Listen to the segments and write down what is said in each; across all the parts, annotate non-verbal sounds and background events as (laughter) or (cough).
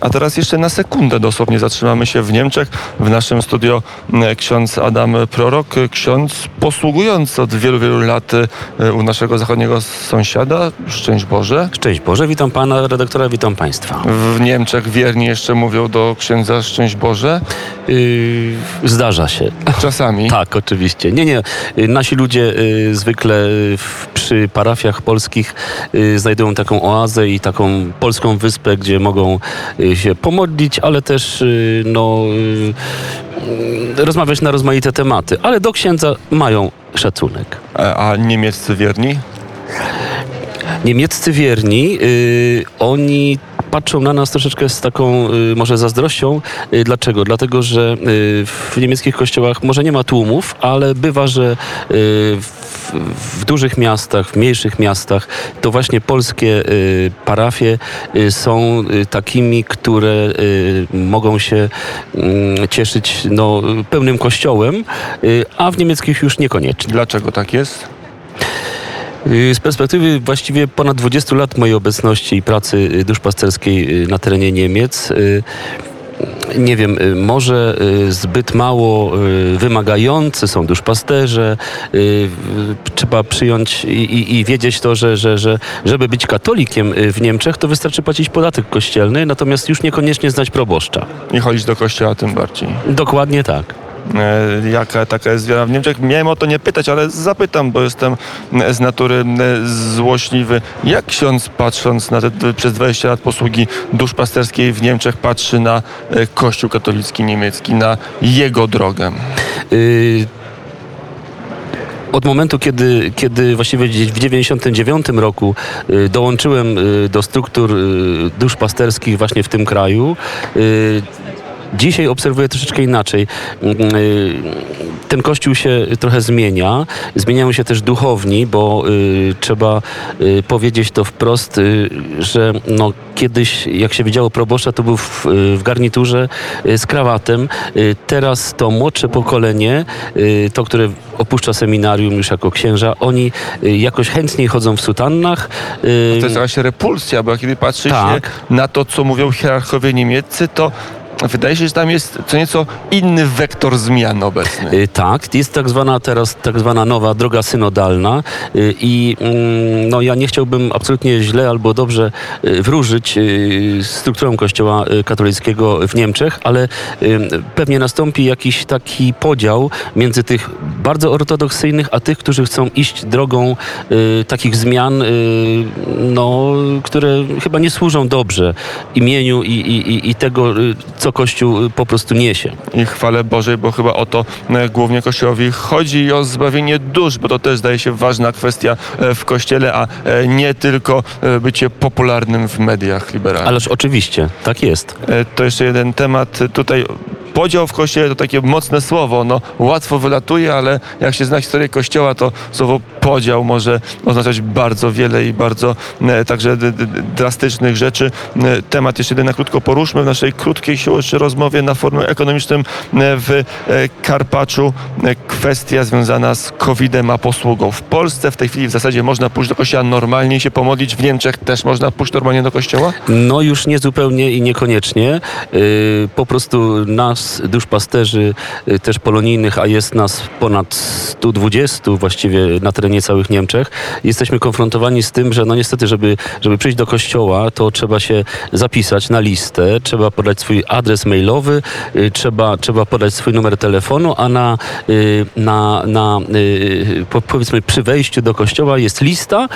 A teraz jeszcze na sekundę dosłownie zatrzymamy się w Niemczech. W naszym studio e, ksiądz Adam Prorok, ksiądz posługujący od wielu, wielu lat e, u naszego zachodniego sąsiada. Szczęść Boże. Szczęść Boże, witam pana redaktora, witam państwa. W Niemczech wierni jeszcze mówią do księdza Szczęść Boże. Yy, zdarza się. Czasami. (laughs) Tak, oczywiście. Nie, nie. Yy, Nasi ludzie yy, zwykle yy, w, przy parafiach polskich yy, znajdują taką oazę i taką polską wyspę, gdzie mogą się pomodlić, ale też yy, no, yy, yy, rozmawiać na rozmaite tematy. Ale do księdza mają szacunek. E, A niemieccy wierni? Niemieccy wierni, y, oni patrzą na nas troszeczkę z taką y, może zazdrością. Y, dlaczego? Dlatego, że y, w niemieckich kościołach może nie ma tłumów, ale bywa, że y, w, w dużych miastach, w mniejszych miastach to właśnie polskie y, parafie y, są y, takimi, które mogą się mm, cieszyć no, pełnym kościołem, a w niemieckich już niekoniecznie. Dlaczego tak jest? Z perspektywy właściwie ponad 20 lat mojej obecności i pracy duszpasterskiej na terenie Niemiec, nie wiem, y, może y, zbyt mało y, wymagający są duszpasterze. Trzeba przyjąć i, i, i wiedzieć to, że, że, że żeby być katolikiem w Niemczech, to wystarczy płacić podatek kościelny, natomiast już niekoniecznie znać proboszcza. I chodzić do kościoła tym bardziej. Dokładnie tak. E, jaka taka jest wiara w Niemczech. Miałem o to nie pytać, ale zapytam, bo jestem e, z natury e, złośliwy. Jak ksiądz patrząc na te przez 20 lat posługi duszpasterskiej w Niemczech patrzy na Kościół katolicki niemiecki, na jego drogę? Y, Od momentu, kiedy, kiedy właściwie w 99 roku y, dołączyłem y, do struktur y, duszpasterskich właśnie w tym kraju, Dzisiaj obserwuję troszeczkę inaczej. Mm, y, Ten kościół się trochę zmienia. Zmieniają się też duchowni, bo y, trzeba y, powiedzieć to wprost, że no, kiedyś, jak się widziało proboszcza, to był w, w garniturze z krawatem. Teraz to młodsze pokolenie, to, które opuszcza seminarium już jako księża, oni jakoś chętniej chodzą w sutannach. y, To jest jakaś repulsja, bo kiedy patrzy Tak. się na to, co mówią hierarchowie niemieccy, to wydaje się, że tam jest co nieco inny wektor zmian obecny. Y, Tak, jest tak zwana teraz tak zwana nowa droga synodalna y, i mm, no, ja nie chciałbym absolutnie źle albo dobrze y, wróżyć y, strukturą kościoła y, katolickiego w Niemczech, ale pewnie nastąpi jakiś taki podział między tych bardzo ortodoksyjnych, a tych, którzy chcą iść drogą takich zmian, no, które chyba nie służą dobrze imieniu i, i, i- i tego, y, co Kościół y, po prostu niesie. i chwale Bożej, bo chyba o to e, głównie Kościołowi chodzi i o zbawienie dusz, bo to też zdaje się ważna kwestia e, w Kościele, a e, nie tylko bycie popularnym w mediach liberalnych. Ależ oczywiście, tak jest. To jeszcze jeden temat. Tutaj podział w Kościele to takie mocne słowo. No, łatwo wylatuje, ale jak się zna historię Kościoła, to słowo podział może oznaczać bardzo wiele i bardzo e, także d- d- drastycznych rzeczy. E, Temat jeszcze jeden na krótko poruszmy w naszej krótkiej jeszcze rozmowie na forum ekonomicznym e, w e, Karpaczu. E, Kwestia związana z COVID-em a posługą. W Polsce w tej chwili w zasadzie można pójść do kościoła normalnie się pomodlić. W Niemczech też można pójść normalnie do kościoła? No już nie zupełnie i niekoniecznie. Yy, Po prostu nas, duszpasterzy yy, też polonijnych, a jest nas ponad 120 właściwie na terenie całych Niemczech, jesteśmy konfrontowani z tym, że no niestety, żeby, żeby przyjść do kościoła, to trzeba się zapisać na listę, trzeba podać swój adres mailowy, yy, trzeba, trzeba podać swój numer telefonu, a na, yy, na, na po- powiedzmy przy wejściu do kościoła jest lista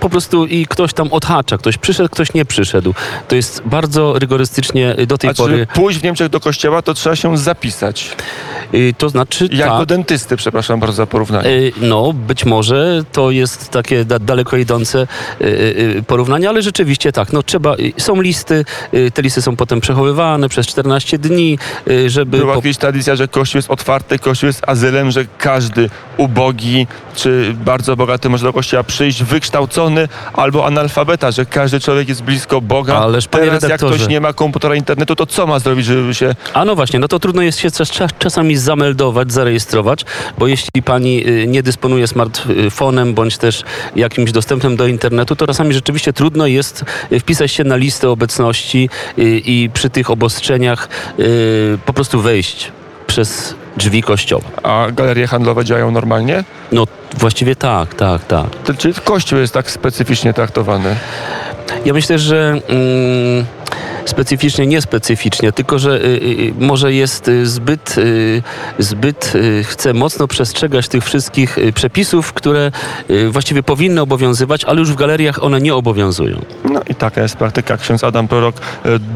po prostu i ktoś tam odhacza, ktoś przyszedł, ktoś nie przyszedł. To jest bardzo rygorystycznie do tej A pory. pójść w Niemczech do kościoła, to trzeba się zapisać. Yy, to znaczy Jak tak, do dentysty, przepraszam bardzo za porównanie. yy, no być może to jest takie da, daleko idące yy, porównanie, ale rzeczywiście tak, no trzeba, są listy, te listy są potem przechowywane przez 14 dni, żeby Była po- kiedyś tradycja, że kościół jest otwarty, kościół jest azylem, że każdy ubogi czy bardzo bogaty może do kościoła przyjść, wykształcony albo analfabeta, że każdy człowiek jest blisko Boga. Ależ, panie Teraz jak redaktorze. ktoś nie ma komputera, internetu, to co ma zrobić, żeby się... A no właśnie, no to trudno jest się czas, czas- czasami zameldować, zarejestrować, bo jeśli pani y, nie dysponuje smartfonem bądź też jakimś dostępem do internetu, to czasami rzeczywiście trudno jest y, wpisać się na listę obecności y, i przy tych obostrzeniach po prostu wejść przez drzwi kościoła. A galerie handlowe działają normalnie? No właściwie tak, tak, tak. To- Czyli kościół jest tak specyficznie traktowany? Ja myślę, że mm, specyficznie, niespecyficznie, tylko że y, y, może jest y, zbyt, y, zbyt y, chce mocno przestrzegać tych wszystkich y, przepisów, które y, właściwie powinny obowiązywać, ale już w galeriach one nie obowiązują. No i taka jest praktyka. Ksiądz Adam Prorok,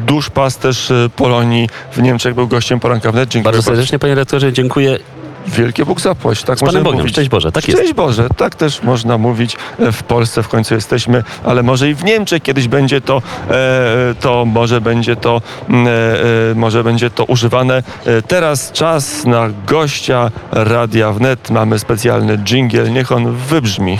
duszpasterz Polonii w Niemczech, był gościem poranka wnet. Dziękuję Bardzo serdecznie, panie redaktorze, dziękuję. Wielkie Bóg zapłać, tak Z Panem możemy Bogiem. mówić. Szczęść Boże, tak jest. Szczęść Boże, tak też można mówić. E, W Polsce w końcu jesteśmy, ale może i w Niemczech kiedyś będzie to, e, to może będzie to, mm, e, może będzie to używane. Teraz czas na gościa Radia Wnet. Mamy specjalny dżingiel, niech on wybrzmi.